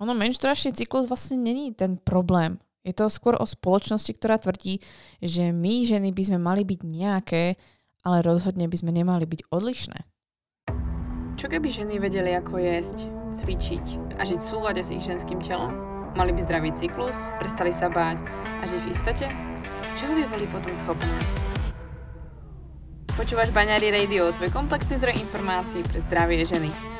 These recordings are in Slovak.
ono menštruačný cyklus vlastne není ten problém. Je to skôr o spoločnosti, ktorá tvrdí, že my ženy by sme mali byť nejaké, ale rozhodne by sme nemali byť odlišné. Čo keby ženy vedeli, ako jesť, cvičiť a žiť v súlade s ich ženským telom? Mali by zdravý cyklus, prestali sa báť a žiť v istote? Čo by boli potom schopné? Počúvaš Baňári Radio, tvoj komplexný zdroj informácií pre zdravie ženy.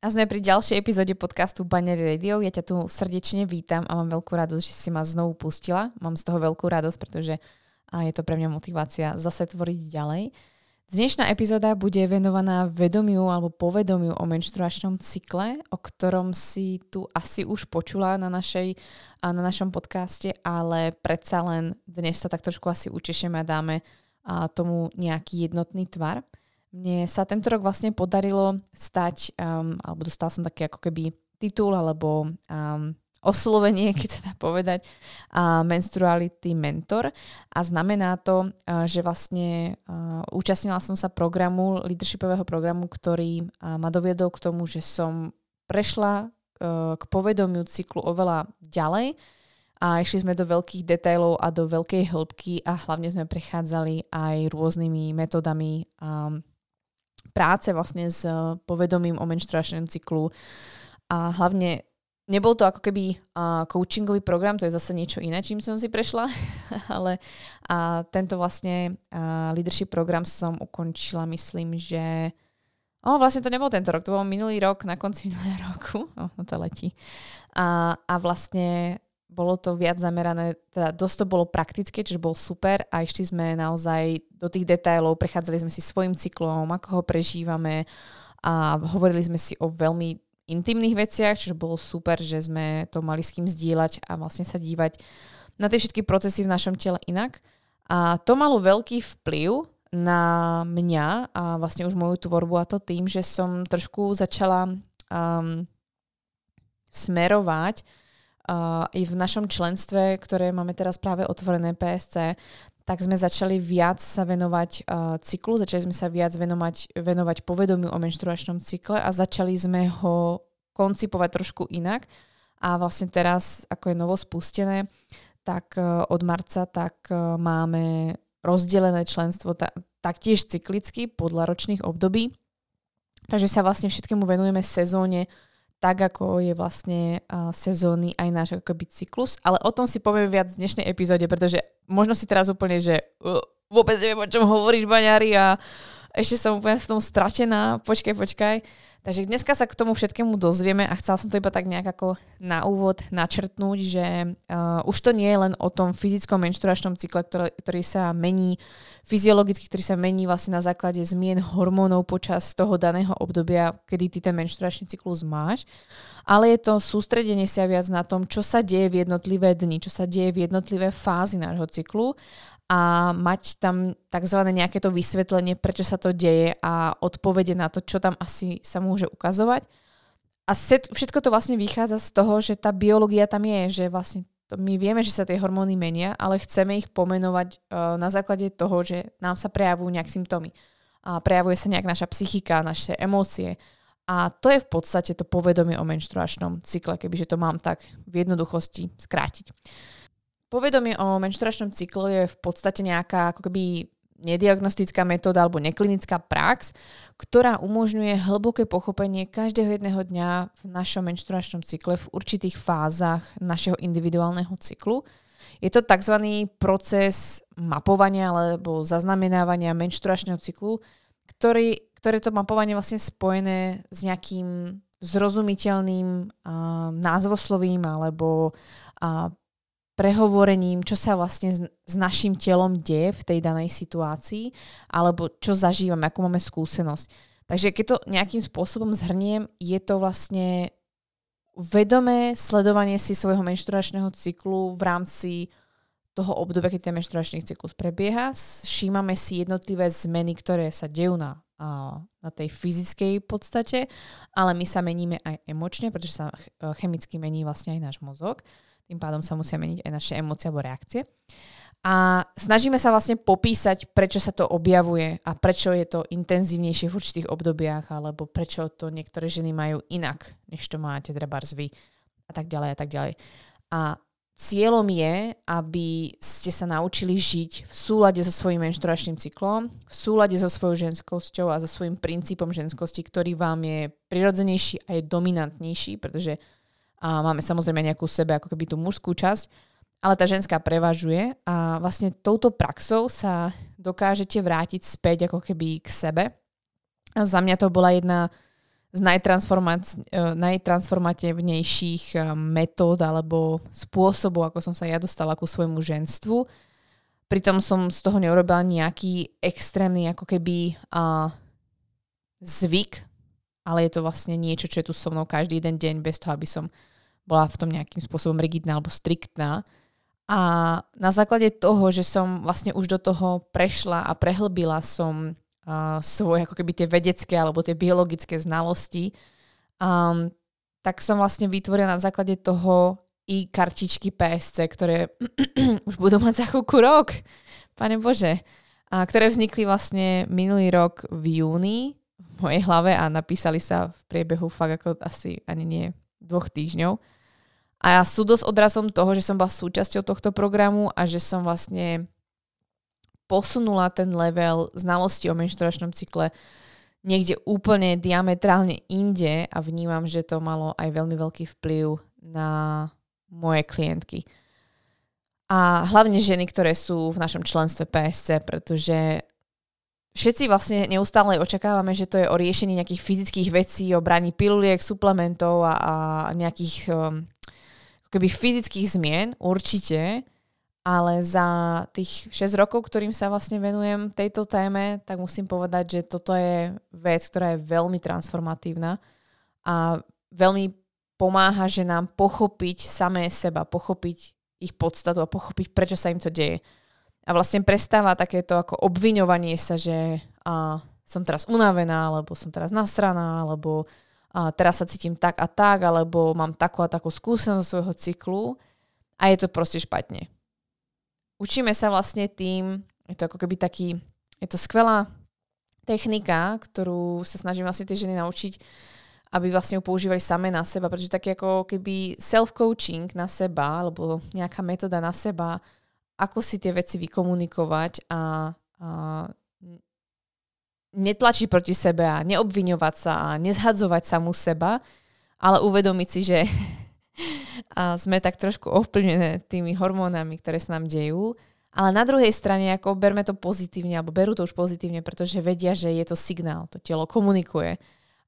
A sme pri ďalšej epizóde podcastu Banner Radio. Ja ťa tu srdečne vítam a mám veľkú radosť, že si ma znovu pustila. Mám z toho veľkú radosť, pretože je to pre mňa motivácia zase tvoriť ďalej. Dnešná epizóda bude venovaná vedomiu alebo povedomiu o menštruačnom cykle, o ktorom si tu asi už počula na, našej, na našom podcaste, ale predsa len dnes to tak trošku asi učešeme a dáme tomu nejaký jednotný tvar. Mne sa tento rok vlastne podarilo stať, um, alebo dostal som taký ako keby titul alebo um, oslovenie, keď sa dá povedať, uh, menstruality mentor. A znamená to, uh, že vlastne uh, účastnila som sa programu, leadershipového programu, ktorý uh, ma doviedol k tomu, že som prešla k povedomiu cyklu oveľa ďalej. A išli sme do veľkých detailov a do veľkej hĺbky a hlavne sme prechádzali aj rôznymi metodami um, práce vlastne s eh, povedomím o menštruačnom cyklu a hlavne nebol to ako keby uh, coachingový program, to je zase niečo iné, čím som si prešla, ale uh, tento vlastne uh, leadership program som ukončila, myslím, že O, vlastne to nebol tento rok, to bol minulý rok, na konci minulého roku. O, no to letí. A, a vlastne bolo to viac zamerané, teda dosť to bolo praktické, čiže bol super a išli sme naozaj do tých detailov, prechádzali sme si svojim cyklom, ako ho prežívame a hovorili sme si o veľmi intimných veciach, čiže bolo super, že sme to mali s kým zdieľať a vlastne sa dívať na tie všetky procesy v našom tele inak. A to malo veľký vplyv na mňa a vlastne už moju tvorbu a to tým, že som trošku začala um, smerovať uh, i v našom členstve, ktoré máme teraz práve otvorené PSC, tak sme začali viac sa venovať uh, cyklu, začali sme sa viac venovať, venovať povedomiu o menštruačnom cykle a začali sme ho koncipovať trošku inak. A vlastne teraz, ako je novo spustené, tak uh, od marca tak uh, máme rozdelené členstvo ta- taktiež cyklicky podľa ročných období. Takže sa vlastne všetkému venujeme sezóne tak ako je vlastne uh, sezónny aj náš akoby cyklus, ale o tom si povieme viac v dnešnej epizóde, pretože možno si teraz úplne, že uh, vôbec neviem, o čom hovoríš, Baňári, a ešte som úplne v tom stratená, počkaj, počkaj. Takže dneska sa k tomu všetkému dozvieme a chcela som to iba tak nejak ako na úvod načrtnúť, že uh, už to nie je len o tom fyzickom menštruačnom cykle, ktorý, ktorý sa mení fyziologicky, ktorý sa mení vlastne na základe zmien hormónov počas toho daného obdobia, kedy ty ten menštruačný cyklus máš, ale je to sústredenie sa viac na tom, čo sa deje v jednotlivé dni, čo sa deje v jednotlivé fázy nášho cyklu a mať tam tzv. nejaké to vysvetlenie, prečo sa to deje a odpovede na to, čo tam asi sa môže ukazovať. A všetko to vlastne vychádza z toho, že tá biológia tam je, že vlastne to my vieme, že sa tie hormóny menia, ale chceme ich pomenovať uh, na základe toho, že nám sa prejavujú nejak symptómy. A prejavuje sa nejak naša psychika, naše emócie. A to je v podstate to povedomie o menštruačnom cykle, kebyže to mám tak v jednoduchosti skrátiť. Povedomie o menštruačnom cyklu je v podstate nejaká ako keby nediagnostická metóda alebo neklinická prax, ktorá umožňuje hlboké pochopenie každého jedného dňa v našom menštruačnom cykle v určitých fázach našeho individuálneho cyklu. Je to tzv. proces mapovania alebo zaznamenávania menštruačného cyklu, ktorý, ktoré to mapovanie vlastne spojené s nejakým zrozumiteľným uh, názvoslovím alebo uh, prehovorením, čo sa vlastne s, našim telom deje v tej danej situácii, alebo čo zažívame, akú máme skúsenosť. Takže keď to nejakým spôsobom zhrniem, je to vlastne vedomé sledovanie si svojho menštruačného cyklu v rámci toho obdobia, keď ten menštruačný cyklus prebieha. Všímame si jednotlivé zmeny, ktoré sa dejú na, na tej fyzickej podstate, ale my sa meníme aj emočne, pretože sa chemicky mení vlastne aj náš mozog. Tým pádom sa musia meniť aj naše emócie alebo reakcie. A snažíme sa vlastne popísať, prečo sa to objavuje a prečo je to intenzívnejšie v určitých obdobiach, alebo prečo to niektoré ženy majú inak, než to máte treba vy a tak ďalej a tak ďalej. A cieľom je, aby ste sa naučili žiť v súlade so svojím menštruačným cyklom, v súlade so svojou ženskosťou a so svojím princípom ženskosti, ktorý vám je prirodzenejší a je dominantnejší, pretože a máme samozrejme nejakú sebe ako keby tú mužskú časť, ale tá ženská prevažuje a vlastne touto praxou sa dokážete vrátiť späť ako keby k sebe. A za mňa to bola jedna z eh, najtransformatívnejších eh, metód alebo spôsobov, ako som sa ja dostala ku svojmu ženstvu. Pritom som z toho neurobila nejaký extrémny ako keby uh, zvyk, ale je to vlastne niečo, čo je tu so mnou každý jeden deň bez toho, aby som bola v tom nejakým spôsobom rigidná alebo striktná. A na základe toho, že som vlastne už do toho prešla a prehlbila som uh, svoje ako keby tie vedecké alebo tie biologické znalosti, um, tak som vlastne vytvorila na základe toho i kartičky PSC, ktoré už budú mať za chvíľku rok. Pane Bože. A ktoré vznikli vlastne minulý rok v júni v mojej hlave a napísali sa v priebehu fakt ako asi ani nie dvoch týždňov. A sú dosť odrazom toho, že som bola súčasťou tohto programu a že som vlastne posunula ten level znalosti o menštruačnom cykle niekde úplne diametrálne inde a vnímam, že to malo aj veľmi veľký vplyv na moje klientky. A hlavne ženy, ktoré sú v našom členstve PSC, pretože všetci vlastne neustále očakávame, že to je o riešení nejakých fyzických vecí, o braní piluliek, suplementov a, a nejakých um, keby fyzických zmien, určite, ale za tých 6 rokov, ktorým sa vlastne venujem tejto téme, tak musím povedať, že toto je vec, ktorá je veľmi transformatívna a veľmi pomáha že nám pochopiť samé seba, pochopiť ich podstatu a pochopiť, prečo sa im to deje. A vlastne prestáva takéto ako obviňovanie sa, že a, som teraz unavená, alebo som teraz nasraná, alebo a teraz sa cítim tak a tak, alebo mám takú a takú skúsenosť svojho cyklu a je to proste špatne. Učíme sa vlastne tým, je to ako keby taký, je to skvelá technika, ktorú sa snažím vlastne tie ženy naučiť, aby vlastne ju používali same na seba, pretože taký ako keby self-coaching na seba, alebo nejaká metóda na seba, ako si tie veci vykomunikovať a, a netlačiť proti sebe a neobviňovať sa a nezhadzovať samú seba, ale uvedomiť si, že a sme tak trošku ovplyvnené tými hormónami, ktoré sa nám dejú. Ale na druhej strane, ako berme to pozitívne, alebo berú to už pozitívne, pretože vedia, že je to signál, to telo komunikuje.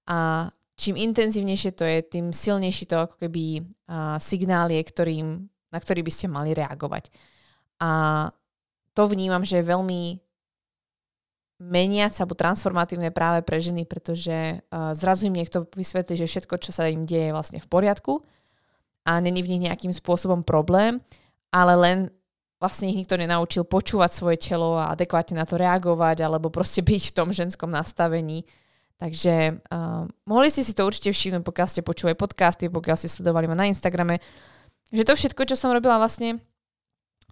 A čím intenzívnejšie to je, tým silnejší to ako keby a, signál je, ktorým, na ktorý by ste mali reagovať. A to vnímam, že je veľmi meniac alebo transformatívne práve pre ženy, pretože uh, zrazu im niekto vysvetlí, že všetko, čo sa im deje, je vlastne v poriadku a není v nich nejakým spôsobom problém, ale len vlastne ich nikto nenaučil počúvať svoje telo a adekvátne na to reagovať alebo proste byť v tom ženskom nastavení. Takže uh, mohli ste si to určite všimnúť, pokiaľ ste počúvali podcasty, pokiaľ ste sledovali ma na Instagrame, že to všetko, čo som robila vlastne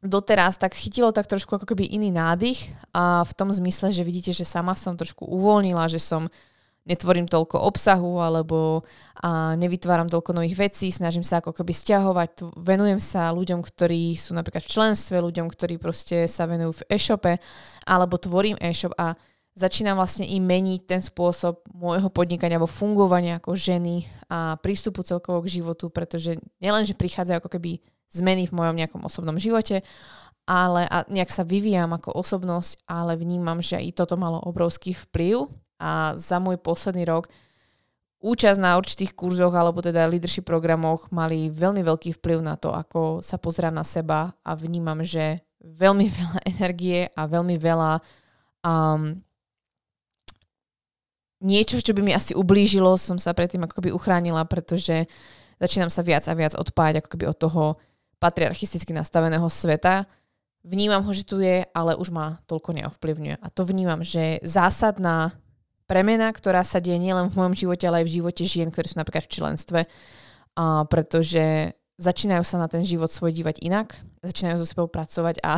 doteraz tak chytilo tak trošku ako keby iný nádych a v tom zmysle, že vidíte, že sama som trošku uvoľnila, že som netvorím toľko obsahu alebo a nevytváram toľko nových vecí, snažím sa ako keby stiahovať, venujem sa ľuďom, ktorí sú napríklad v členstve, ľuďom, ktorí proste sa venujú v e-shope alebo tvorím e-shop a začínam vlastne im meniť ten spôsob môjho podnikania alebo fungovania ako ženy a prístupu celkovo k životu, pretože nielen, že prichádzajú ako keby zmeny v mojom nejakom osobnom živote, ale a nejak sa vyvíjam ako osobnosť, ale vnímam, že i toto malo obrovský vplyv a za môj posledný rok účasť na určitých kurzoch alebo teda leadership programoch mali veľmi veľký vplyv na to, ako sa pozerám na seba a vnímam, že veľmi veľa energie a veľmi veľa um, niečo, čo by mi asi ublížilo, som sa predtým akoby uchránila, pretože začínam sa viac a viac odpájať ako keby od toho patriarchisticky nastaveného sveta. Vnímam ho, že tu je, ale už ma toľko neovplyvňuje. A to vnímam, že zásadná premena, ktorá sa deje nielen v mojom živote, ale aj v živote žien, ktoré sú napríklad v členstve, a pretože začínajú sa na ten život svoj dívať inak, začínajú so sebou pracovať a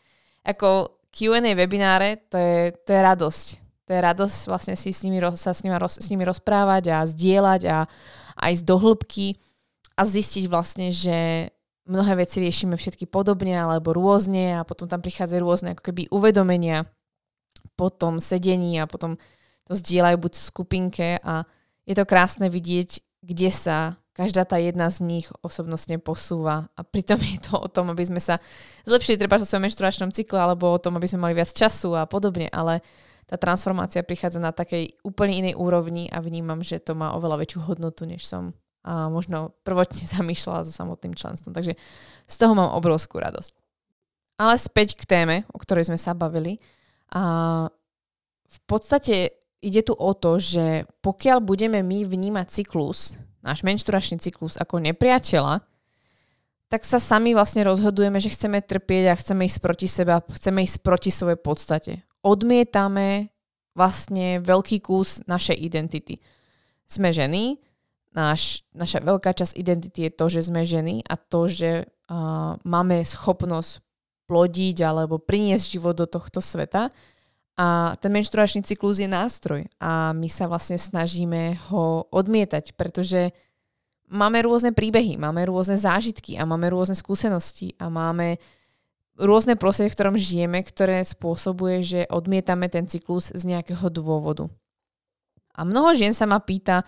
ako Q&A webináre, to je, to je radosť. To je radosť vlastne si s nimi, sa s nimi, roz, s nimi rozprávať a zdieľať a, a ísť do hĺbky a zistiť vlastne, že mnohé veci riešime všetky podobne alebo rôzne a potom tam prichádzajú rôzne ako keby uvedomenia po tom sedení a potom to zdieľajú buď v skupinke a je to krásne vidieť, kde sa každá tá jedna z nich osobnostne posúva. A pritom je to o tom, aby sme sa zlepšili treba v svojom menštruačnom cykle alebo o tom, aby sme mali viac času a podobne, ale tá transformácia prichádza na takej úplne inej úrovni a vnímam, že to má oveľa väčšiu hodnotu, než som a možno prvotne zamýšľala so samotným členstvom. Takže z toho mám obrovskú radosť. Ale späť k téme, o ktorej sme sa bavili. A v podstate ide tu o to, že pokiaľ budeme my vnímať cyklus, náš menšturačný cyklus ako nepriateľa, tak sa sami vlastne rozhodujeme, že chceme trpieť a chceme ísť proti sebe a chceme ísť proti svojej podstate. Odmietame vlastne veľký kus našej identity. Sme ženy, náš, naša veľká časť identity je to, že sme ženy a to, že uh, máme schopnosť plodiť alebo priniesť život do tohto sveta a ten menštruačný cyklus je nástroj a my sa vlastne snažíme ho odmietať, pretože máme rôzne príbehy, máme rôzne zážitky a máme rôzne skúsenosti a máme rôzne prostredie, v ktorom žijeme, ktoré spôsobuje, že odmietame ten cyklus z nejakého dôvodu. A mnoho žien sa ma pýta,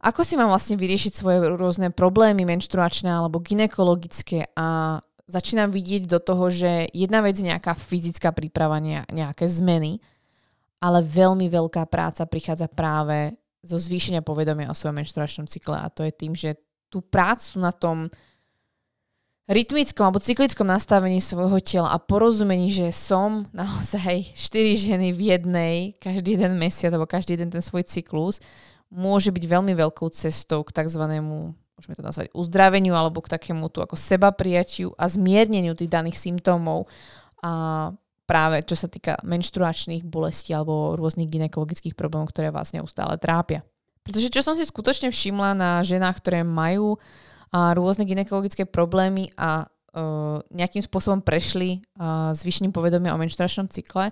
ako si mám vlastne vyriešiť svoje rôzne problémy menštruačné alebo ginekologické? A začínam vidieť do toho, že jedna vec je nejaká fyzická príprava, nejaké zmeny, ale veľmi veľká práca prichádza práve zo zvýšenia povedomia o svojom menštruačnom cykle. A to je tým, že tú prácu na tom rytmickom alebo cyklickom nastavení svojho tela a porozumení, že som naozaj 4 ženy v jednej každý jeden mesiac alebo každý jeden ten svoj cyklus, môže byť veľmi veľkou cestou k takzvanému môžeme to nazvať uzdraveniu alebo k takému tu ako seba prijatiu a zmierneniu tých daných symptómov a práve čo sa týka menštruačných bolestí alebo rôznych ginekologických problémov, ktoré vás neustále trápia. Pretože čo som si skutočne všimla na ženách, ktoré majú a, rôzne ginekologické problémy a uh, nejakým spôsobom prešli uh, zvýšením povedomia o menštruačnom cykle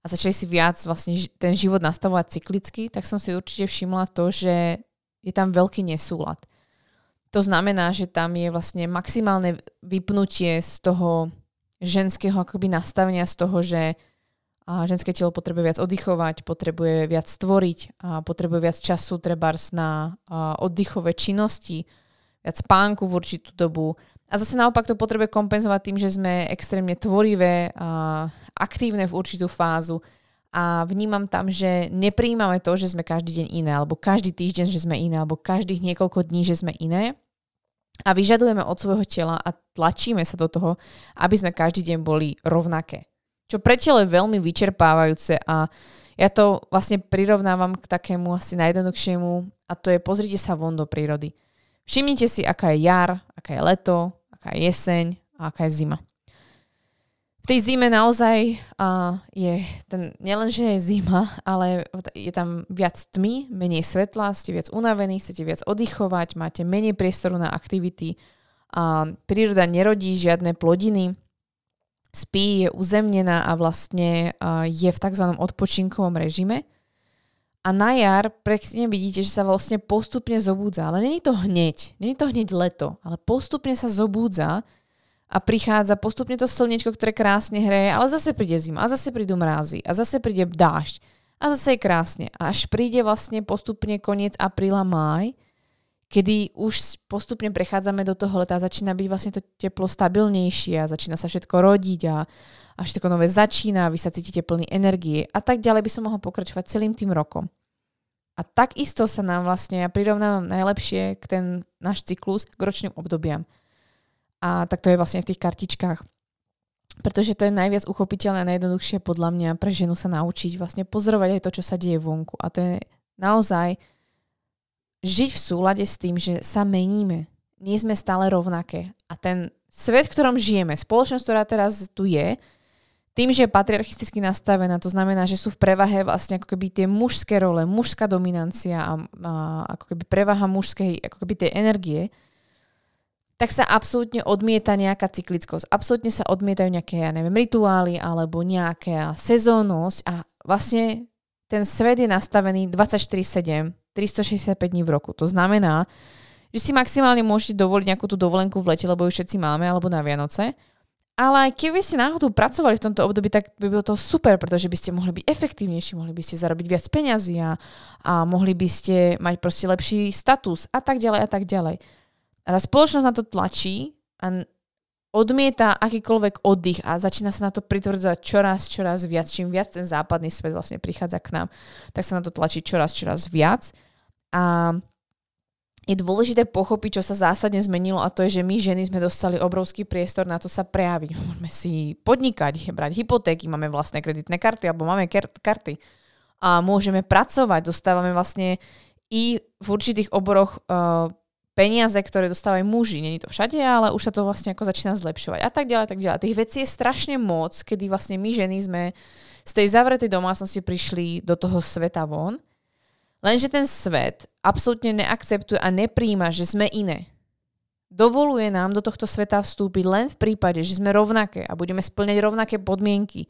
a začali si viac vlastne ten život nastavovať cyklicky, tak som si určite všimla to, že je tam veľký nesúlad. To znamená, že tam je vlastne maximálne vypnutie z toho ženského akoby nastavenia, z toho, že a ženské telo potrebuje viac oddychovať, potrebuje viac stvoriť, a potrebuje viac času trebárs na oddychové činnosti, viac spánku v určitú dobu. A zase naopak to potrebuje kompenzovať tým, že sme extrémne tvorivé, a aktívne v určitú fázu a vnímam tam, že nepríjmame to, že sme každý deň iné, alebo každý týždeň, že sme iné, alebo každých niekoľko dní, že sme iné. A vyžadujeme od svojho tela a tlačíme sa do toho, aby sme každý deň boli rovnaké. Čo pre telo je veľmi vyčerpávajúce a ja to vlastne prirovnávam k takému asi najjednoduchšiemu a to je pozrite sa von do prírody. Všimnite si, aká je jar, aká je leto, aká je jeseň a aká je zima v tej zime naozaj uh, je ten, nielen, že je zima, ale je tam viac tmy, menej svetla, ste viac unavení, chcete viac oddychovať, máte menej priestoru na aktivity, uh, príroda nerodí žiadne plodiny, spí, je uzemnená a vlastne uh, je v tzv. odpočinkovom režime. A na jar presne vidíte, že sa vlastne postupne zobúdza. Ale není to hneď, není to hneď leto, ale postupne sa zobúdza a prichádza postupne to slniečko, ktoré krásne hreje, ale zase príde zima, a zase prídu mrázy, a zase príde dážď, a zase je krásne. A až príde vlastne postupne koniec apríla, máj, kedy už postupne prechádzame do toho leta začína byť vlastne to teplo stabilnejšie a začína sa všetko rodiť a, a všetko nové začína, vy sa cítite plný energie a tak ďalej by som mohla pokračovať celým tým rokom. A takisto sa nám vlastne, ja prirovnávam najlepšie k ten náš cyklus k ročným obdobiam. A tak to je vlastne v tých kartičkách. Pretože to je najviac uchopiteľné a najjednoduchšie podľa mňa pre ženu sa naučiť vlastne pozorovať aj to, čo sa deje vonku. A to je naozaj žiť v súlade s tým, že sa meníme. Nie sme stále rovnaké. A ten svet, v ktorom žijeme, spoločnosť, ktorá teraz tu je, tým, že je patriarchisticky nastavená, to znamená, že sú v prevahe vlastne ako keby tie mužské role, mužská dominancia a, a ako keby prevaha mužskej, ako keby tej energie, tak sa absolútne odmieta nejaká cyklickosť. Absolútne sa odmietajú nejaké, ja neviem, rituály alebo nejaká sezónnosť a vlastne ten svet je nastavený 24-7, 365 dní v roku. To znamená, že si maximálne môžete dovoliť nejakú tú dovolenku v lete, lebo ju všetci máme, alebo na Vianoce. Ale keby ste náhodou pracovali v tomto období, tak by bolo to super, pretože by ste mohli byť efektívnejší, mohli by ste zarobiť viac peňazí a, a mohli by ste mať proste lepší status a tak ďalej a tak ďalej. A tá spoločnosť na to tlačí a odmieta akýkoľvek oddych a začína sa na to pritvrdzovať čoraz, čoraz viac. Čím viac ten západný svet vlastne prichádza k nám, tak sa na to tlačí čoraz, čoraz viac. A je dôležité pochopiť, čo sa zásadne zmenilo a to je, že my ženy sme dostali obrovský priestor na to sa prejaviť. Môžeme si podnikať, brať hypotéky, máme vlastné kreditné karty alebo máme karty a môžeme pracovať, dostávame vlastne i v určitých oboroch uh, peniaze, ktoré dostávajú muži. Není to všade, ale už sa to vlastne ako začína zlepšovať a tak ďalej, tak ďalej. Tých vecí je strašne moc, kedy vlastne my ženy sme z tej zavretej domácnosti prišli do toho sveta von Lenže ten svet absolútne neakceptuje a nepríjma, že sme iné. Dovoluje nám do tohto sveta vstúpiť len v prípade, že sme rovnaké a budeme splňať rovnaké podmienky.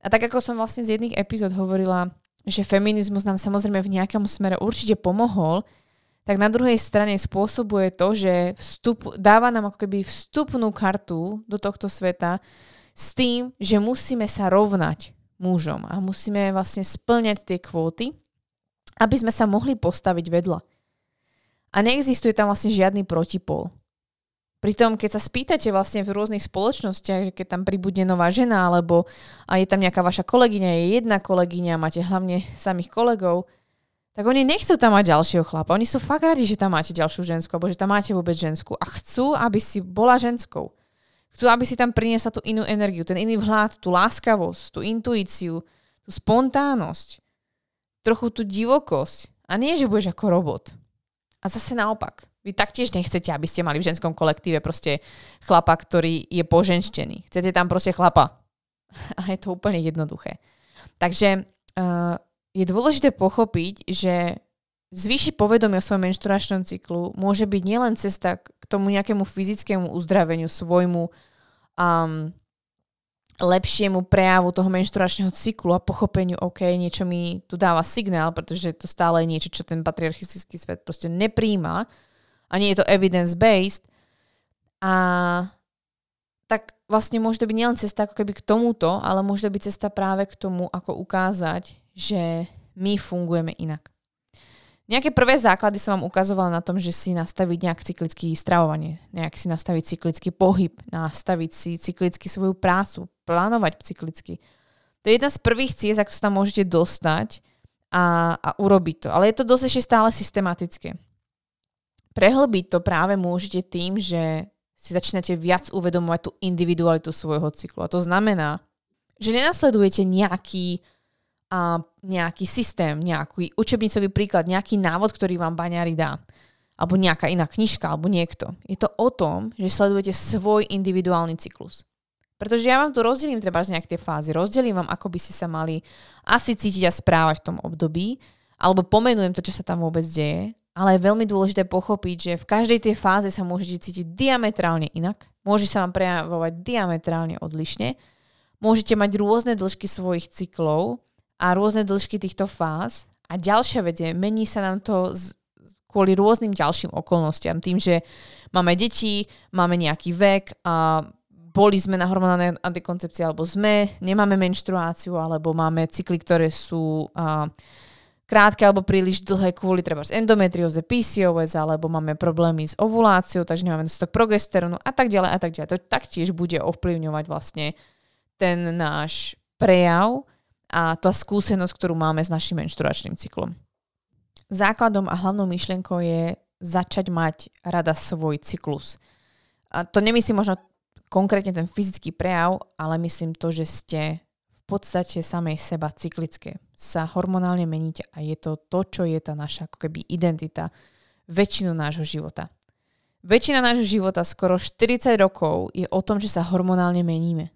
A tak ako som vlastne z jedných epizód hovorila, že feminizmus nám samozrejme v nejakom smere určite pomohol, tak na druhej strane spôsobuje to, že vstup, dáva nám ako keby vstupnú kartu do tohto sveta s tým, že musíme sa rovnať mužom a musíme vlastne splňať tie kvóty aby sme sa mohli postaviť vedľa. A neexistuje tam vlastne žiadny protipol. Pritom, keď sa spýtate vlastne v rôznych spoločnostiach, keď tam pribudne nová žena, alebo a je tam nejaká vaša kolegyňa, je jedna kolegyňa, máte hlavne samých kolegov, tak oni nechcú tam mať ďalšieho chlapa. Oni sú fakt radi, že tam máte ďalšiu žensku, alebo že tam máte vôbec žensku. A chcú, aby si bola ženskou. Chcú, aby si tam priniesla tú inú energiu, ten iný vhľad, tú láskavosť, tú intuíciu, tú spontánnosť trochu tú divokosť. A nie, že budeš ako robot. A zase naopak. Vy taktiež nechcete, aby ste mali v ženskom kolektíve proste chlapa, ktorý je poženštený. Chcete tam proste chlapa. A je to úplne jednoduché. Takže uh, je dôležité pochopiť, že zvýšiť povedomie o svojom menšturačnom cyklu môže byť nielen cesta k tomu nejakému fyzickému uzdraveniu svojmu um, lepšiemu prejavu toho menšturačného cyklu a pochopeniu, OK, niečo mi tu dáva signál, pretože to stále je niečo, čo ten patriarchistický svet proste nepríjma a nie je to evidence-based. A tak vlastne môže to byť nielen cesta ako keby k tomuto, ale môže to byť cesta práve k tomu, ako ukázať, že my fungujeme inak. Nejaké prvé základy som vám ukazovala na tom, že si nastaviť nejak cyklický stravovanie, nejak si nastaviť cyklický pohyb, nastaviť si cyklicky svoju prácu, plánovať cyklicky. To je jedna z prvých ciest, ako sa tam môžete dostať a, a urobiť to. Ale je to dosť ešte stále systematické. Prehlbiť to práve môžete tým, že si začínate viac uvedomovať tú individualitu svojho cyklu. A to znamená, že nenasledujete nejaký a nejaký systém, nejaký učebnicový príklad, nejaký návod, ktorý vám baňári dá. Alebo nejaká iná knižka, alebo niekto. Je to o tom, že sledujete svoj individuálny cyklus. Pretože ja vám tu rozdelím treba z nejak fázy. Rozdelím vám, ako by ste sa mali asi cítiť a správať v tom období, alebo pomenujem to, čo sa tam vôbec deje, ale je veľmi dôležité pochopiť, že v každej tej fáze sa môžete cítiť diametrálne inak, môže sa vám prejavovať diametrálne odlišne, môžete mať rôzne dĺžky svojich cyklov a rôzne dĺžky týchto fáz. A ďalšia vec je, mení sa nám to z, kvôli rôznym ďalším okolnostiam. Tým, že máme deti, máme nejaký vek a boli sme na hormonálnej antikoncepcii alebo sme, nemáme menštruáciu alebo máme cykly, ktoré sú uh, krátke alebo príliš dlhé kvôli treba endometrióze, PCOS alebo máme problémy s ovuláciou, takže nemáme dostatok progesterónu a tak ďalej a tak ďalej. To taktiež bude ovplyvňovať vlastne ten náš prejav a tá skúsenosť, ktorú máme s našim menštruačným cyklom. Základom a hlavnou myšlienkou je začať mať rada svoj cyklus. A to nemyslím možno konkrétne ten fyzický prejav, ale myslím to, že ste v podstate samej seba cyklické. Sa hormonálne meníte a je to to, čo je tá naša ako keby identita väčšinu nášho života. Väčšina nášho života, skoro 40 rokov, je o tom, že sa hormonálne meníme.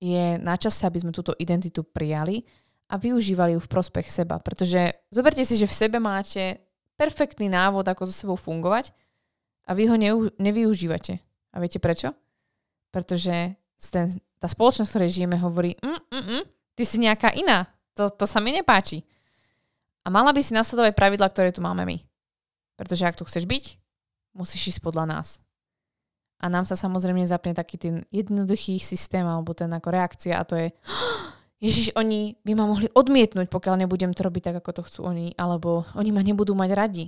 Je na čase, aby sme túto identitu prijali a využívali ju v prospech seba. Pretože zoberte si, že v sebe máte perfektný návod, ako so sebou fungovať a vy ho neu- nevyužívate. A viete prečo? Pretože ten, tá spoločnosť, v ktorej žijeme, hovorí, mm, mm, mm, ty si nejaká iná, to, to sa mi nepáči. A mala by si nasledovať pravidla, ktoré tu máme my. Pretože ak tu chceš byť, musíš ísť podľa nás. A nám sa samozrejme zapne taký ten jednoduchý systém alebo ten ako reakcia a to je Ježiš, oni by ma mohli odmietnúť, pokiaľ nebudem to robiť tak, ako to chcú oni, alebo oni ma nebudú mať radi.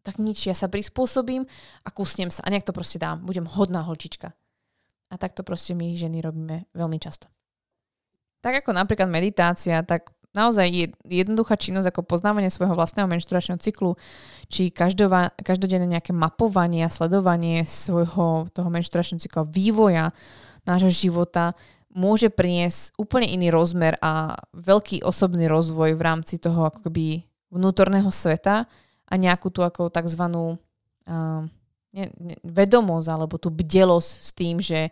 Tak nič, ja sa prispôsobím a kusnem sa a nejak to proste dám. Budem hodná holčička. A takto proste my ženy robíme veľmi často. Tak ako napríklad meditácia, tak naozaj je jednoduchá činnosť ako poznávanie svojho vlastného menštruačného cyklu, či každova, každodenné nejaké mapovanie a sledovanie svojho toho menštruačného cyklu vývoja nášho života môže priniesť úplne iný rozmer a veľký osobný rozvoj v rámci toho ako keby vnútorného sveta a nejakú tú ako takzvanú uh, vedomosť alebo tú bdelosť s tým, že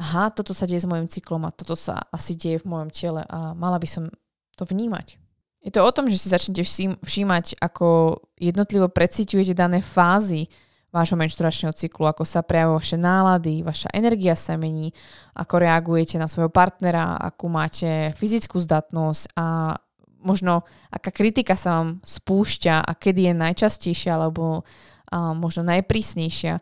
aha, toto sa deje s mojim cyklom a toto sa asi deje v mojom tele a mala by som to vnímať. Je to o tom, že si začnete všímať, ako jednotlivo precítujete dané fázy vášho menštruačného cyklu, ako sa prejavujú vaše nálady, vaša energia sa mení, ako reagujete na svojho partnera, akú máte fyzickú zdatnosť a možno aká kritika sa vám spúšťa a kedy je najčastejšia alebo a možno najprísnejšia.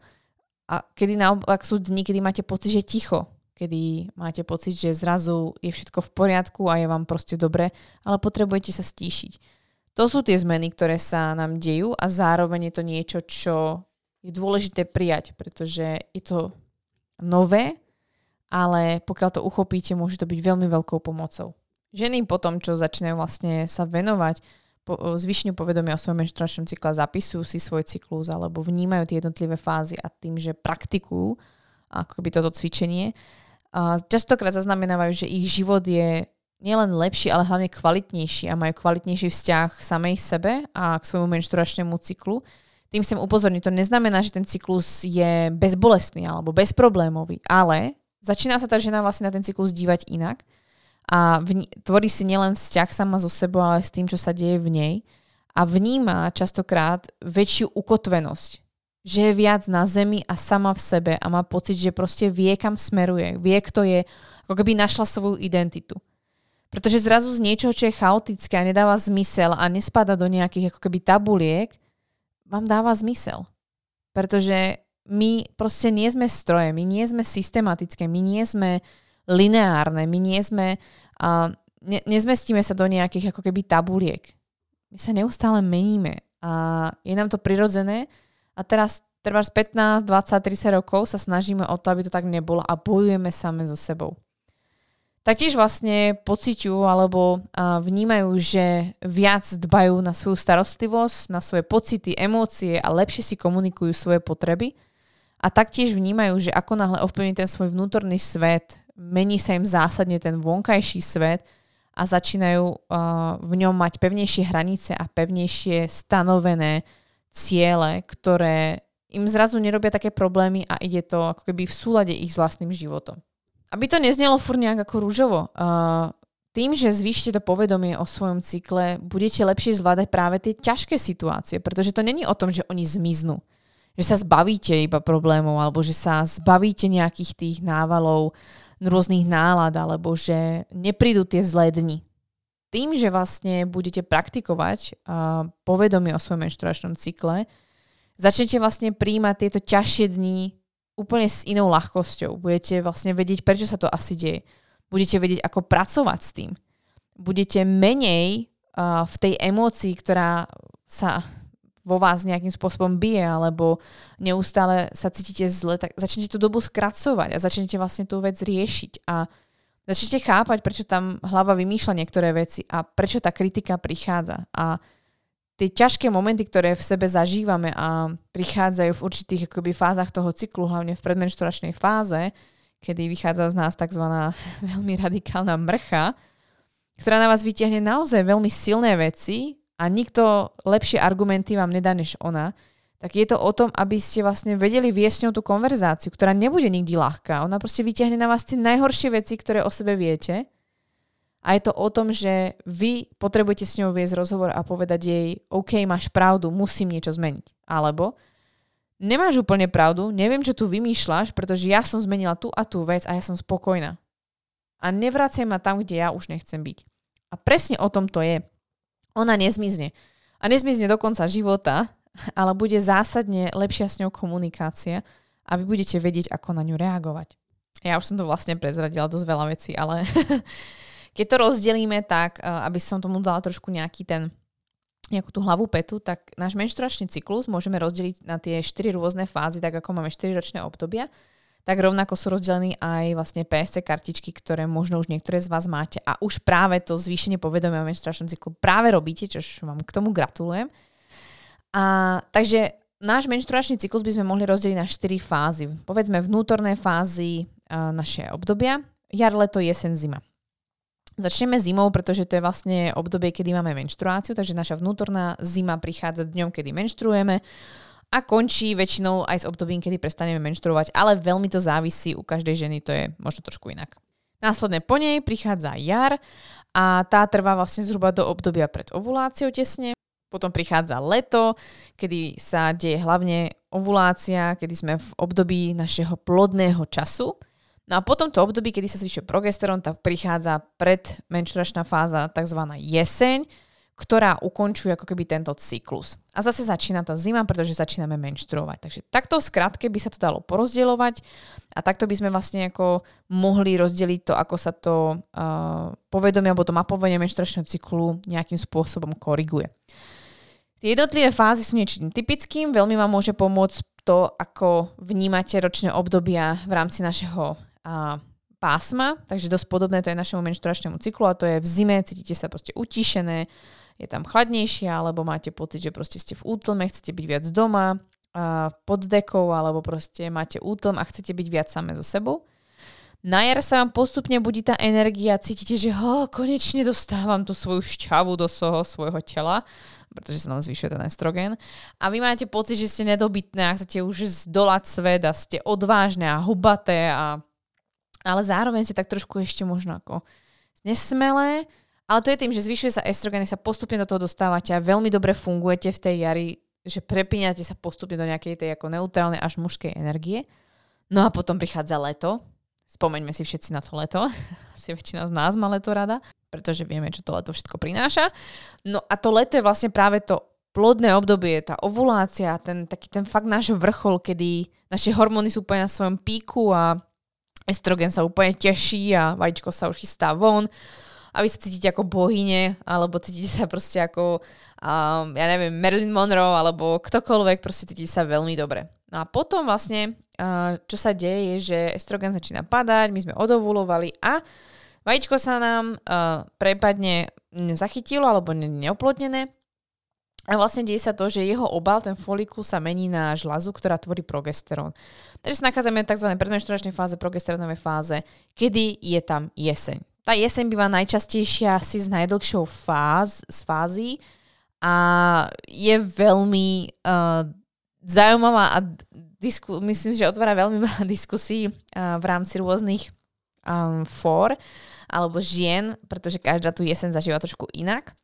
A kedy naopak sú dni, kedy máte pocit, že ticho, kedy máte pocit, že zrazu je všetko v poriadku a je vám proste dobre, ale potrebujete sa stíšiť. To sú tie zmeny, ktoré sa nám dejú a zároveň je to niečo, čo je dôležité prijať, pretože je to nové, ale pokiaľ to uchopíte, môže to byť veľmi veľkou pomocou. Ženy potom, čo začne vlastne sa venovať zvyšňu povedomia o svojom menštruačnom cykle, zapisujú si svoj cyklus alebo vnímajú tie jednotlivé fázy a tým, že praktikujú akoby toto cvičenie, častokrát zaznamenávajú, že ich život je nielen lepší, ale hlavne kvalitnejší a majú kvalitnejší vzťah samej sebe a k svojmu menštruačnému cyklu. Tým chcem upozorniť, to neznamená, že ten cyklus je bezbolestný alebo bezproblémový, ale začína sa tá žena vlastne na ten cyklus dívať inak a vní- tvorí si nielen vzťah sama so sebou, ale s tým, čo sa deje v nej a vníma častokrát väčšiu ukotvenosť že je viac na zemi a sama v sebe a má pocit, že proste vie, kam smeruje, vie, kto je, ako keby našla svoju identitu. Pretože zrazu z niečoho, čo je chaotické a nedáva zmysel a nespada do nejakých ako keby tabuliek, vám dáva zmysel. Pretože my proste nie sme stroje, my nie sme systematické, my nie sme lineárne, my nie sme, uh, ne, nezmestíme sa do nejakých ako keby tabuliek. My sa neustále meníme a je nám to prirodzené, a teraz trvá 15, 20, 30 rokov sa snažíme o to, aby to tak nebolo a bojujeme same so sebou. Taktiež vlastne pociťujú alebo vnímajú, že viac dbajú na svoju starostlivosť, na svoje pocity, emócie a lepšie si komunikujú svoje potreby. A taktiež vnímajú, že ako náhle ovplyvní ten svoj vnútorný svet, mení sa im zásadne ten vonkajší svet a začínajú v ňom mať pevnejšie hranice a pevnejšie stanovené ciele, ktoré im zrazu nerobia také problémy a ide to ako keby v súlade ich s vlastným životom. Aby to neznelo fur nejak ako rúžovo, uh, tým, že zvýšite to povedomie o svojom cykle, budete lepšie zvládať práve tie ťažké situácie, pretože to není o tom, že oni zmiznú. Že sa zbavíte iba problémov, alebo že sa zbavíte nejakých tých návalov, rôznych nálad, alebo že neprídu tie zlé dni tým, že vlastne budete praktikovať uh, povedomie o svojom menštruačnom cykle, začnete vlastne príjmať tieto ťažšie dni úplne s inou ľahkosťou. Budete vlastne vedieť, prečo sa to asi deje. Budete vedieť, ako pracovať s tým. Budete menej uh, v tej emócii, ktorá sa vo vás nejakým spôsobom bije, alebo neustále sa cítite zle, tak začnete tú dobu skracovať a začnete vlastne tú vec riešiť. A Začnete chápať, prečo tam hlava vymýšľa niektoré veci a prečo tá kritika prichádza. A tie ťažké momenty, ktoré v sebe zažívame a prichádzajú v určitých akoby fázach toho cyklu, hlavne v predmenšturačnej fáze, kedy vychádza z nás tzv. veľmi radikálna mrcha, ktorá na vás vytiahne naozaj veľmi silné veci a nikto lepšie argumenty vám nedá než ona, tak je to o tom, aby ste vlastne vedeli viesť ňou tú konverzáciu, ktorá nebude nikdy ľahká. Ona proste vyťahne na vás tie najhoršie veci, ktoré o sebe viete. A je to o tom, že vy potrebujete s ňou viesť rozhovor a povedať jej, OK, máš pravdu, musím niečo zmeniť. Alebo nemáš úplne pravdu, neviem, čo tu vymýšľaš, pretože ja som zmenila tú a tú vec a ja som spokojná. A nevracaj ma tam, kde ja už nechcem byť. A presne o tom to je. Ona nezmizne. A nezmizne do konca života, ale bude zásadne lepšia s ňou komunikácia a vy budete vedieť, ako na ňu reagovať. Ja už som to vlastne prezradila dosť veľa vecí, ale keď to rozdelíme tak, eh, aby som tomu dala trošku nejaký ten nejakú tú hlavu petu, tak náš menštruačný cyklus môžeme rozdeliť na tie 4 rôzne fázy, tak ako máme 4 ročné obdobia tak rovnako sú rozdelení aj vlastne PSC kartičky, ktoré možno už niektoré z vás máte a už práve to zvýšenie povedomia o menštruačnom cyklu práve robíte, čo vám k tomu gratulujem. A takže náš menštruačný cyklus by sme mohli rozdeliť na 4 fázy. Povedzme vnútorné fázy a naše obdobia, jar, leto, jesen, zima. Začneme zimou, pretože to je vlastne obdobie, kedy máme menštruáciu, takže naša vnútorná zima prichádza dňom, kedy menštruujeme a končí väčšinou aj s obdobím, kedy prestaneme menštruovať, ale veľmi to závisí u každej ženy, to je možno trošku inak. Následne po nej prichádza jar a tá trvá vlastne zhruba do obdobia pred ovuláciou tesne. Potom prichádza leto, kedy sa deje hlavne ovulácia, kedy sme v období našeho plodného času. No a potom to období, kedy sa zvyšuje progesterón, tak prichádza predmenšturačná fáza, tzv. jeseň, ktorá ukončuje ako keby tento cyklus. A zase začína tá zima, pretože začíname menštruovať. Takže takto v by sa to dalo porozdielovať a takto by sme vlastne ako mohli rozdeliť to, ako sa to uh, povedomie alebo to mapovanie menštruačného cyklu nejakým spôsobom koriguje. Tie jednotlivé fázy sú niečím typickým, veľmi vám môže pomôcť to, ako vnímate ročné obdobia v rámci našeho a, pásma, takže dosť podobné to je našemu menštruačnému cyklu a to je v zime, cítite sa proste utíšené, je tam chladnejšie, alebo máte pocit, že proste ste v útlme, chcete byť viac doma, a pod dekou, alebo proste máte útlm a chcete byť viac same so sebou. Na jar sa vám postupne budí tá energia, cítite, že ho, konečne dostávam tú svoju šťavu do toho svojho tela, pretože sa nám zvyšuje ten estrogen. A vy máte pocit, že ste nedobytné a chcete už zdolať svet a ste odvážne a hubaté, a, ale zároveň ste tak trošku ešte možno ako nesmelé. Ale to je tým, že zvyšuje sa estrogen, sa postupne do toho dostávate a veľmi dobre fungujete v tej jari, že prepíňate sa postupne do nejakej tej ako neutrálnej až mužskej energie. No a potom prichádza leto, Spomeňme si všetci na to leto. Asi väčšina z nás má leto rada, pretože vieme, čo to leto všetko prináša. No a to leto je vlastne práve to plodné obdobie, tá ovulácia, ten taký ten fakt náš vrchol, kedy naše hormóny sú úplne na svojom píku a estrogen sa úplne teší a vajíčko sa už chystá von a vy sa cítite ako bohyne, alebo cítite sa proste ako, um, ja neviem, Marilyn Monroe, alebo ktokoľvek, proste cítite sa veľmi dobre. No a potom vlastne, uh, čo sa deje, je, že estrogen začína padať, my sme odovulovali a vajíčko sa nám uh, prepadne nezachytilo alebo ne- neoplodnené a vlastne deje sa to, že jeho obal, ten folikul sa mení na žlazu, ktorá tvorí progesterón. Takže sa nachádzame v tzv. predmenšturačnej fáze, progesterónovej fáze, kedy je tam jeseň. Tá jeseň býva najčastejšia asi z najdlhšou fáz, z fázy a je veľmi uh, zaujímavá a disku, myslím, že otvára veľmi veľa diskusí v rámci rôznych um, fór alebo žien, pretože každá tu jeseň zažíva trošku inak.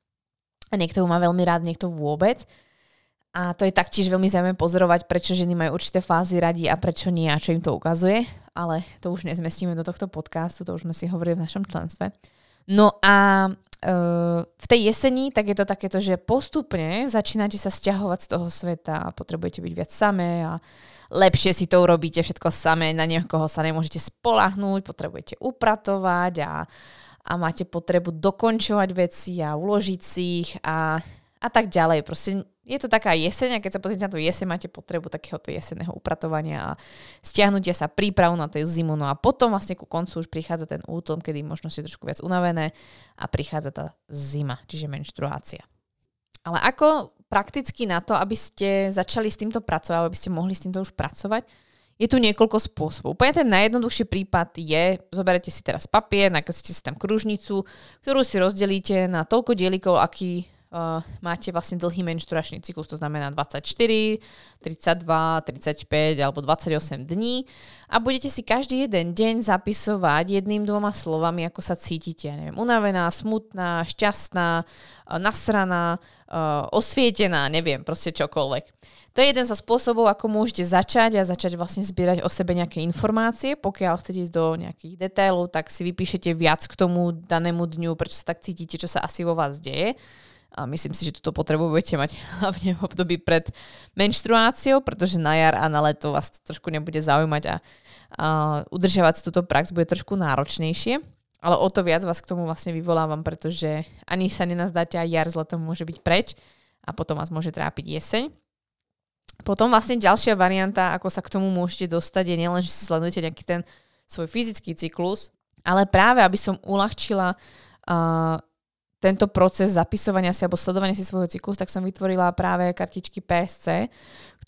A niekto ju má veľmi rád, niekto vôbec. A to je taktiež veľmi zaujímavé pozorovať, prečo ženy majú určité fázy radi a prečo nie a čo im to ukazuje. Ale to už nezmestíme do tohto podcastu, to už sme si hovorili v našom členstve. No a uh, v tej jeseni tak je to takéto, že postupne začínate sa stiahovať z toho sveta a potrebujete byť viac samé a lepšie si to urobíte všetko samé, na niekoho sa nemôžete spolahnúť, potrebujete upratovať a, a máte potrebu dokončovať veci a uložiť si ich a, a tak ďalej. Proste je to taká jeseň a keď sa pozrite na tú jeseň, máte potrebu takéhoto jesenného upratovania a stiahnutia sa prípravu na tej zimu. No a potom vlastne ku koncu už prichádza ten útlm, kedy možno ste trošku viac unavené a prichádza tá zima, čiže menštruácia. Ale ako prakticky na to, aby ste začali s týmto pracovať, aby ste mohli s týmto už pracovať, Je tu niekoľko spôsobov. Úplne ten najjednoduchší prípad je, zoberete si teraz papier, nakreslíte si tam kružnicu, ktorú si rozdelíte na toľko dielikov, aký uh, máte vlastne dlhý menšturačný cyklus, to znamená 24, 32, 35 alebo 28 dní a budete si každý jeden deň zapisovať jedným, dvoma slovami, ako sa cítite. Ja neviem, unavená, smutná, šťastná, uh, nasraná, uh, osvietená, neviem, proste čokoľvek. To je jeden zo spôsobov, ako môžete začať a začať vlastne zbierať o sebe nejaké informácie. Pokiaľ chcete ísť do nejakých detailov, tak si vypíšete viac k tomu danému dňu, prečo sa tak cítite, čo sa asi vo vás deje. A myslím si, že túto potrebu budete mať hlavne v období pred menštruáciou, pretože na jar a na leto vás to trošku nebude zaujímať a, a udržiavať túto prax bude trošku náročnejšie. Ale o to viac vás k tomu vlastne vyvolávam, pretože ani sa nenazdáte a jar s letom môže byť preč a potom vás môže trápiť jeseň. Potom vlastne ďalšia varianta, ako sa k tomu môžete dostať, je nielen, že si sledujete nejaký ten svoj fyzický cyklus, ale práve, aby som uľahčila uh, tento proces zapisovania si alebo sledovania si svojho cyklus, tak som vytvorila práve kartičky PSC,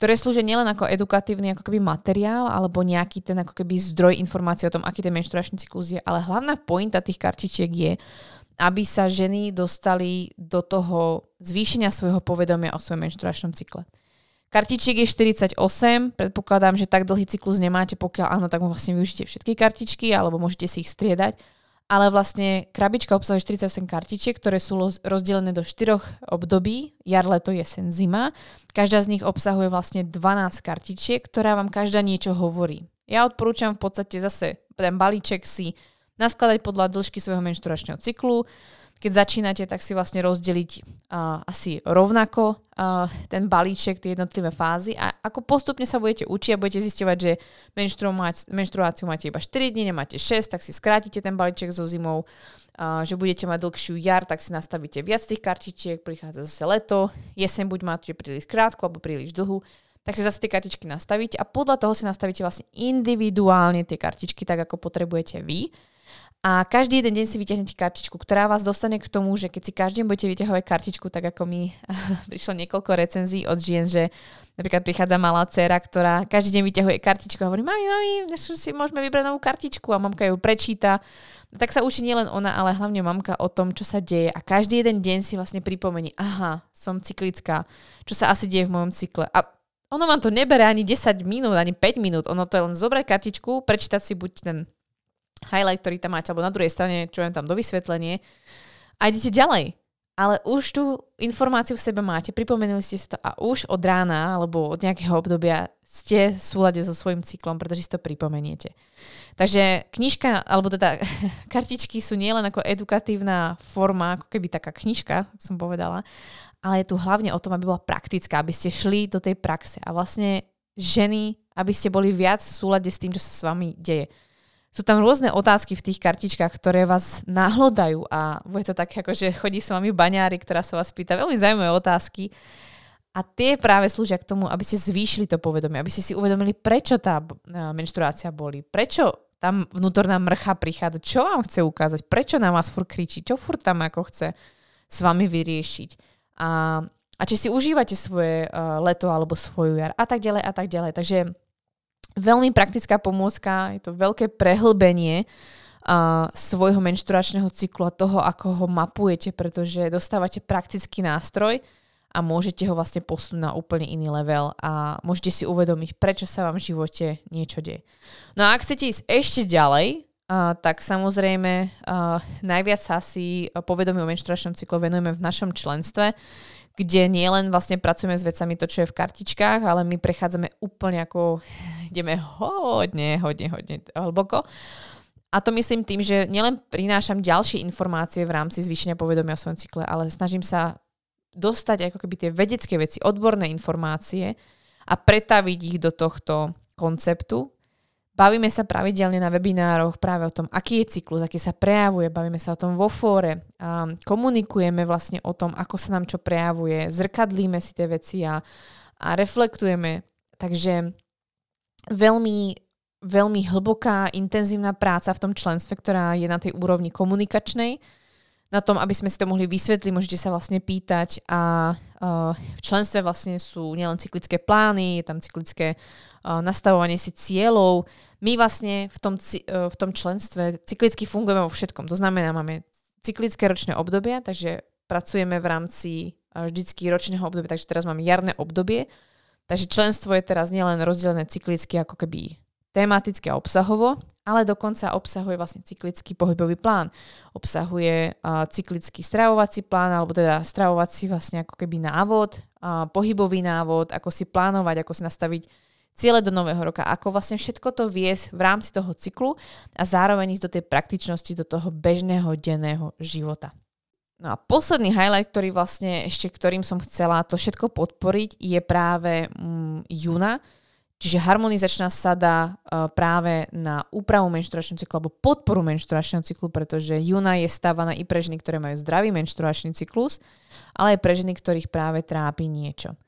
ktoré slúžia nielen ako edukatívny ako keby materiál alebo nejaký ten ako keby zdroj informácií o tom, aký ten menštruačný cyklus je, ale hlavná pointa tých kartičiek je, aby sa ženy dostali do toho zvýšenia svojho povedomia o svojom menštruačnom cykle. Kartičiek je 48, predpokladám, že tak dlhý cyklus nemáte, pokiaľ áno, tak mu vlastne využite všetky kartičky, alebo môžete si ich striedať. Ale vlastne krabička obsahuje 48 kartičiek, ktoré sú rozdelené do 4 období, jar, leto, jesen, zima. Každá z nich obsahuje vlastne 12 kartičiek, ktorá vám každá niečo hovorí. Ja odporúčam v podstate zase ten balíček si naskladať podľa dĺžky svojho menšturačného cyklu, keď začínate, tak si vlastne rozdeliť uh, asi rovnako uh, ten balíček, tie jednotlivé fázy a ako postupne sa budete učiť a budete zistovať, že menštruáciu máte iba 4 dní, nemáte 6, tak si skrátite ten balíček so zimou, uh, že budete mať dlhšiu jar, tak si nastavíte viac tých kartičiek, prichádza zase leto, jeseň buď máte príliš krátku alebo príliš dlhú, tak si zase tie kartičky nastavíte a podľa toho si nastavíte vlastne individuálne tie kartičky tak, ako potrebujete vy. A každý jeden deň si vyťahnete kartičku, ktorá vás dostane k tomu, že keď si každý budete vyťahovať kartičku, tak ako mi prišlo niekoľko recenzií od žien, že napríklad prichádza malá dcera, ktorá každý deň vyťahuje kartičku a hovorí, mami, mami, dnes si môžeme vybrať novú kartičku a mamka ju prečíta. Tak sa učí nielen ona, ale hlavne mamka o tom, čo sa deje a každý jeden deň si vlastne pripomení, aha, som cyklická, čo sa asi deje v mojom cykle. A ono vám to nebere ani 10 minút, ani 5 minút, ono to je len zobrať kartičku, prečítať si buď ten highlight, ktorý tam máte, alebo na druhej strane, čo je tam do vysvetlenie a idete ďalej. Ale už tú informáciu v sebe máte, pripomenuli ste si to a už od rána alebo od nejakého obdobia ste v súlade so svojím cyklom, pretože si to pripomeniete. Takže knižka, alebo teda kartičky sú nielen ako edukatívna forma, ako keby taká knižka, som povedala, ale je tu hlavne o tom, aby bola praktická, aby ste šli do tej praxe a vlastne ženy, aby ste boli viac v súlade s tým, čo sa s vami deje sú tam rôzne otázky v tých kartičkách, ktoré vás nahlodajú a bude to tak, ako že chodí s vami baňári, ktorá sa vás pýta veľmi zaujímavé otázky. A tie práve slúžia k tomu, aby ste zvýšili to povedomie, aby ste si uvedomili, prečo tá menštruácia boli, prečo tam vnútorná mrcha prichádza, čo vám chce ukázať, prečo na vás furt kričí, čo furt tam ako chce s vami vyriešiť. A, a či si užívate svoje uh, leto alebo svoju jar a tak ďalej a tak ďalej. Takže Veľmi praktická pomôcka, je to veľké prehlbenie uh, svojho menšturačného cyklu a toho, ako ho mapujete, pretože dostávate praktický nástroj a môžete ho vlastne posunúť na úplne iný level a môžete si uvedomiť, prečo sa vám v živote niečo deje. No a ak chcete ísť ešte ďalej, Uh, tak samozrejme uh, najviac sa asi povedomí o menšturačnom cyklu venujeme v našom členstve, kde nielen vlastne pracujeme s vecami to, čo je v kartičkách, ale my prechádzame úplne ako ideme hodne, hodne, hodne hlboko. A to myslím tým, že nielen prinášam ďalšie informácie v rámci zvýšenia povedomia o svojom cykle, ale snažím sa dostať ako keby tie vedecké veci, odborné informácie a pretaviť ich do tohto konceptu. Bavíme sa pravidelne na webinároch práve o tom, aký je cyklus, aký sa prejavuje, bavíme sa o tom vo fóre, a komunikujeme vlastne o tom, ako sa nám čo prejavuje, zrkadlíme si tie veci a, a reflektujeme. Takže veľmi, veľmi hlboká, intenzívna práca v tom členstve, ktorá je na tej úrovni komunikačnej. Na tom, aby sme si to mohli vysvetliť, môžete sa vlastne pýtať a uh, v členstve vlastne sú nielen cyklické plány, je tam cyklické uh, nastavovanie si cieľov. My vlastne v tom, uh, v tom členstve cyklicky fungujeme vo všetkom. To znamená, máme cyklické ročné obdobia, takže pracujeme v rámci vždycky ročného obdobia, takže teraz máme jarné obdobie. Takže členstvo je teraz nielen rozdelené cyklicky ako keby tematicky a obsahovo, ale dokonca obsahuje vlastne cyklický pohybový plán. Obsahuje uh, cyklický stravovací plán, alebo teda stravovací vlastne ako keby návod, uh, pohybový návod, ako si plánovať, ako si nastaviť ciele do nového roka, ako vlastne všetko to viesť v rámci toho cyklu a zároveň ísť do tej praktičnosti, do toho bežného denného života. No a posledný highlight, ktorý vlastne ešte, ktorým som chcela to všetko podporiť, je práve mm, júna, Čiže harmonizačná sada uh, práve na úpravu menštruačného cyklu alebo podporu menštruačného cyklu, pretože júna je stávaná i pre ženy, ktoré majú zdravý menštruačný cyklus, ale aj pre ženy, ktorých práve trápi niečo.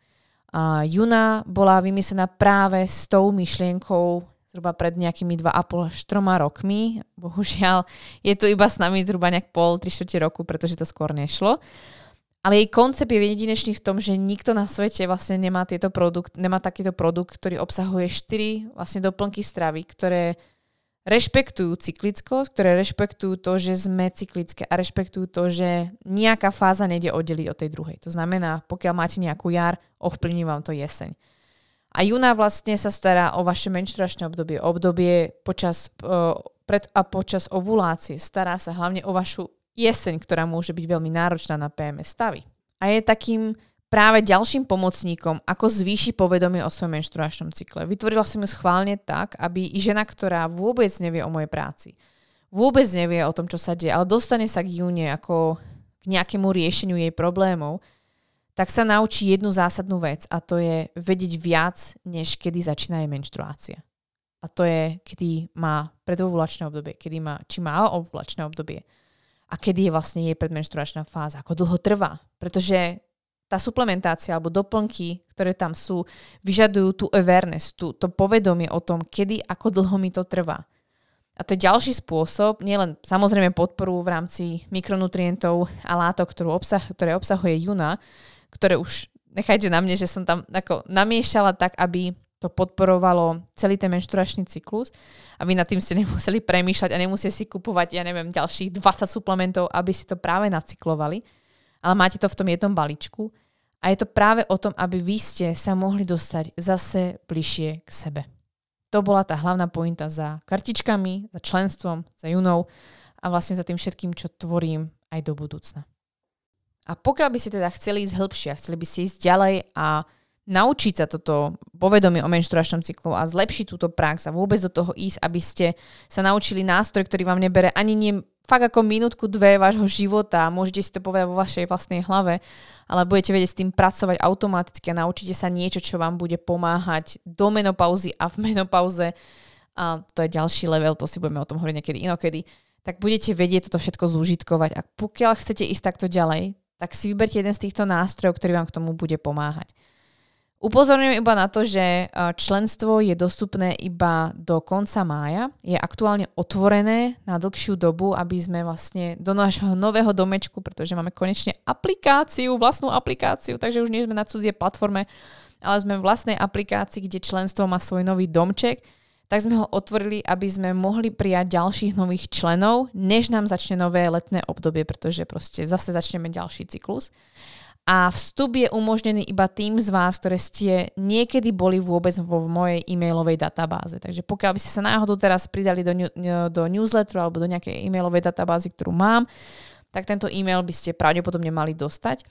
Uh, júna bola vymyslená práve s tou myšlienkou zhruba pred nejakými 2,5 až 3 rokmi. Bohužiaľ, je tu iba s nami zhruba nejak pol, 3 roku, pretože to skôr nešlo. Ale jej koncept je jedinečný v tom, že nikto na svete vlastne nemá, tieto produkt, nemá takýto produkt, ktorý obsahuje 4 vlastne doplnky stravy, ktoré rešpektujú cyklickosť, ktoré rešpektujú to, že sme cyklické a rešpektujú to, že nejaká fáza nejde oddeliť od tej druhej. To znamená, pokiaľ máte nejakú jar, ovplyvní vám to jeseň. A júna vlastne sa stará o vaše menštruačné obdobie, obdobie počas, uh, pred a počas ovulácie. Stará sa hlavne o vašu jeseň, ktorá môže byť veľmi náročná na PMS stavy. A je takým práve ďalším pomocníkom, ako zvýši povedomie o svojom menštruačnom cykle. Vytvorila som ju schválne tak, aby i žena, ktorá vôbec nevie o mojej práci, vôbec nevie o tom, čo sa deje, ale dostane sa k júne ako k nejakému riešeniu jej problémov, tak sa naučí jednu zásadnú vec a to je vedieť viac, než kedy začína jej menštruácia. A to je, kedy má predovulačné obdobie, kedy má, či má ovulačné obdobie, a kedy je vlastne jej predmenštruačná fáza, ako dlho trvá. Pretože tá suplementácia alebo doplnky, ktoré tam sú, vyžadujú tú awareness, tú, to povedomie o tom, kedy, ako dlho mi to trvá. A to je ďalší spôsob, nielen samozrejme podporu v rámci mikronutrientov a látok, ktorú obsah, ktoré obsahuje Juna, ktoré už nechajte na mne, že som tam ako namiešala tak, aby to podporovalo celý ten menšturačný cyklus a vy nad tým ste nemuseli premýšľať a nemusíte si kupovať, ja neviem, ďalších 20 suplementov, aby si to práve nacyklovali, ale máte to v tom jednom balíčku a je to práve o tom, aby vy ste sa mohli dostať zase bližšie k sebe. To bola tá hlavná pointa za kartičkami, za členstvom, za junou a vlastne za tým všetkým, čo tvorím aj do budúcna. A pokiaľ by ste teda chceli ísť hĺbšie, chceli by ste ísť ďalej a naučiť sa toto povedomie o menštruačnom cyklu a zlepšiť túto prax a vôbec do toho ísť, aby ste sa naučili nástroj, ktorý vám nebere ani nie fakt ako minútku, dve vášho života, môžete si to povedať vo vašej vlastnej hlave, ale budete vedieť s tým pracovať automaticky a naučíte sa niečo, čo vám bude pomáhať do menopauzy a v menopauze. A to je ďalší level, to si budeme o tom hovoriť niekedy inokedy. Tak budete vedieť toto všetko zúžitkovať a pokiaľ chcete ísť takto ďalej, tak si vyberte jeden z týchto nástrojov, ktorý vám k tomu bude pomáhať. Upozorňujem iba na to, že e, členstvo je dostupné iba do konca mája. Je aktuálne otvorené na dlhšiu dobu, aby sme vlastne do nášho nového domečku, pretože máme konečne aplikáciu, vlastnú aplikáciu, takže už nie sme na cudzie platforme, ale sme v vlastnej aplikácii, kde členstvo má svoj nový domček, tak sme ho otvorili, aby sme mohli prijať ďalších nových členov, než nám začne nové letné obdobie, pretože proste zase začneme ďalší cyklus a vstup je umožnený iba tým z vás, ktoré ste niekedy boli vôbec vo mojej e-mailovej databáze. Takže pokiaľ by ste sa náhodou teraz pridali do, do newsletteru alebo do nejakej e-mailovej databázy, ktorú mám, tak tento e-mail by ste pravdepodobne mali dostať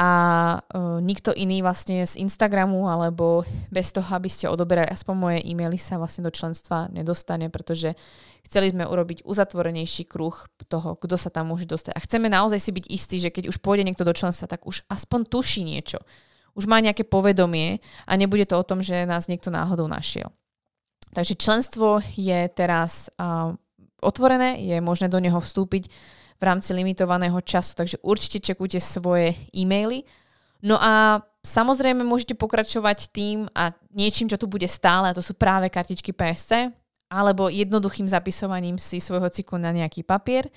a uh, nikto iný vlastne z Instagramu alebo bez toho, aby ste odoberali aspoň moje e-maily sa vlastne do členstva nedostane, pretože chceli sme urobiť uzatvorenejší kruh toho, kto sa tam môže dostať. A chceme naozaj si byť istí, že keď už pôjde niekto do členstva, tak už aspoň tuší niečo. Už má nejaké povedomie a nebude to o tom, že nás niekto náhodou našiel. Takže členstvo je teraz uh, otvorené, je možné do neho vstúpiť v rámci limitovaného času, takže určite čekujte svoje e-maily. No a samozrejme môžete pokračovať tým a niečím, čo tu bude stále, a to sú práve kartičky PSC, alebo jednoduchým zapisovaním si svojho cyklu na nejaký papier.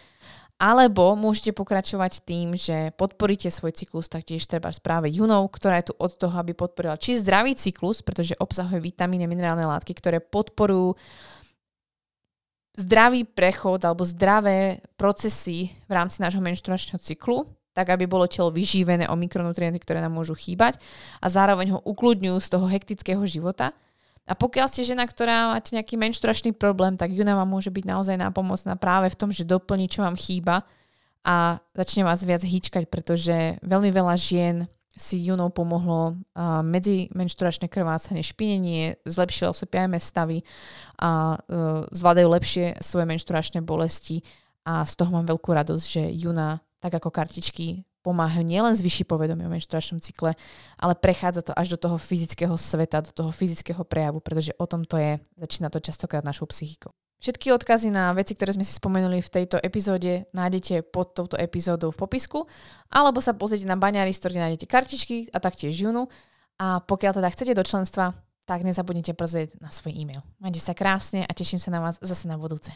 Alebo môžete pokračovať tým, že podporíte svoj cyklus taktiež treba správe Junov, ktorá je tu od toho, aby podporila či zdravý cyklus, pretože obsahuje vitamíny a minerálne látky, ktoré podporujú zdravý prechod alebo zdravé procesy v rámci nášho menštruačného cyklu, tak aby bolo telo vyživené o mikronutrienty, ktoré nám môžu chýbať a zároveň ho ukludňujú z toho hektického života. A pokiaľ ste žena, ktorá máte nejaký menštruačný problém, tak Juna vám môže byť naozaj nápomocná práve v tom, že doplní, čo vám chýba a začne vás viac hýčkať, pretože veľmi veľa žien si Junou pomohlo medzi menštruačné krvácanie, špinenie, zlepšilo sa PMS stavy a uh, zvládajú lepšie svoje menštruačné bolesti a z toho mám veľkú radosť, že Juna, tak ako kartičky, pomáhajú nielen zvyši povedomie o menštruačnom cykle, ale prechádza to až do toho fyzického sveta, do toho fyzického prejavu, pretože o tom to je, začína to častokrát našou psychikou. Všetky odkazy na veci, ktoré sme si spomenuli v tejto epizóde, nájdete pod touto epizódou v popisku, alebo sa pozrite na z ktorých nájdete kartičky a taktiež Junu. A pokiaľ teda chcete do členstva, tak nezabudnite pozrieť na svoj e-mail. Majte sa krásne a teším sa na vás zase na budúce.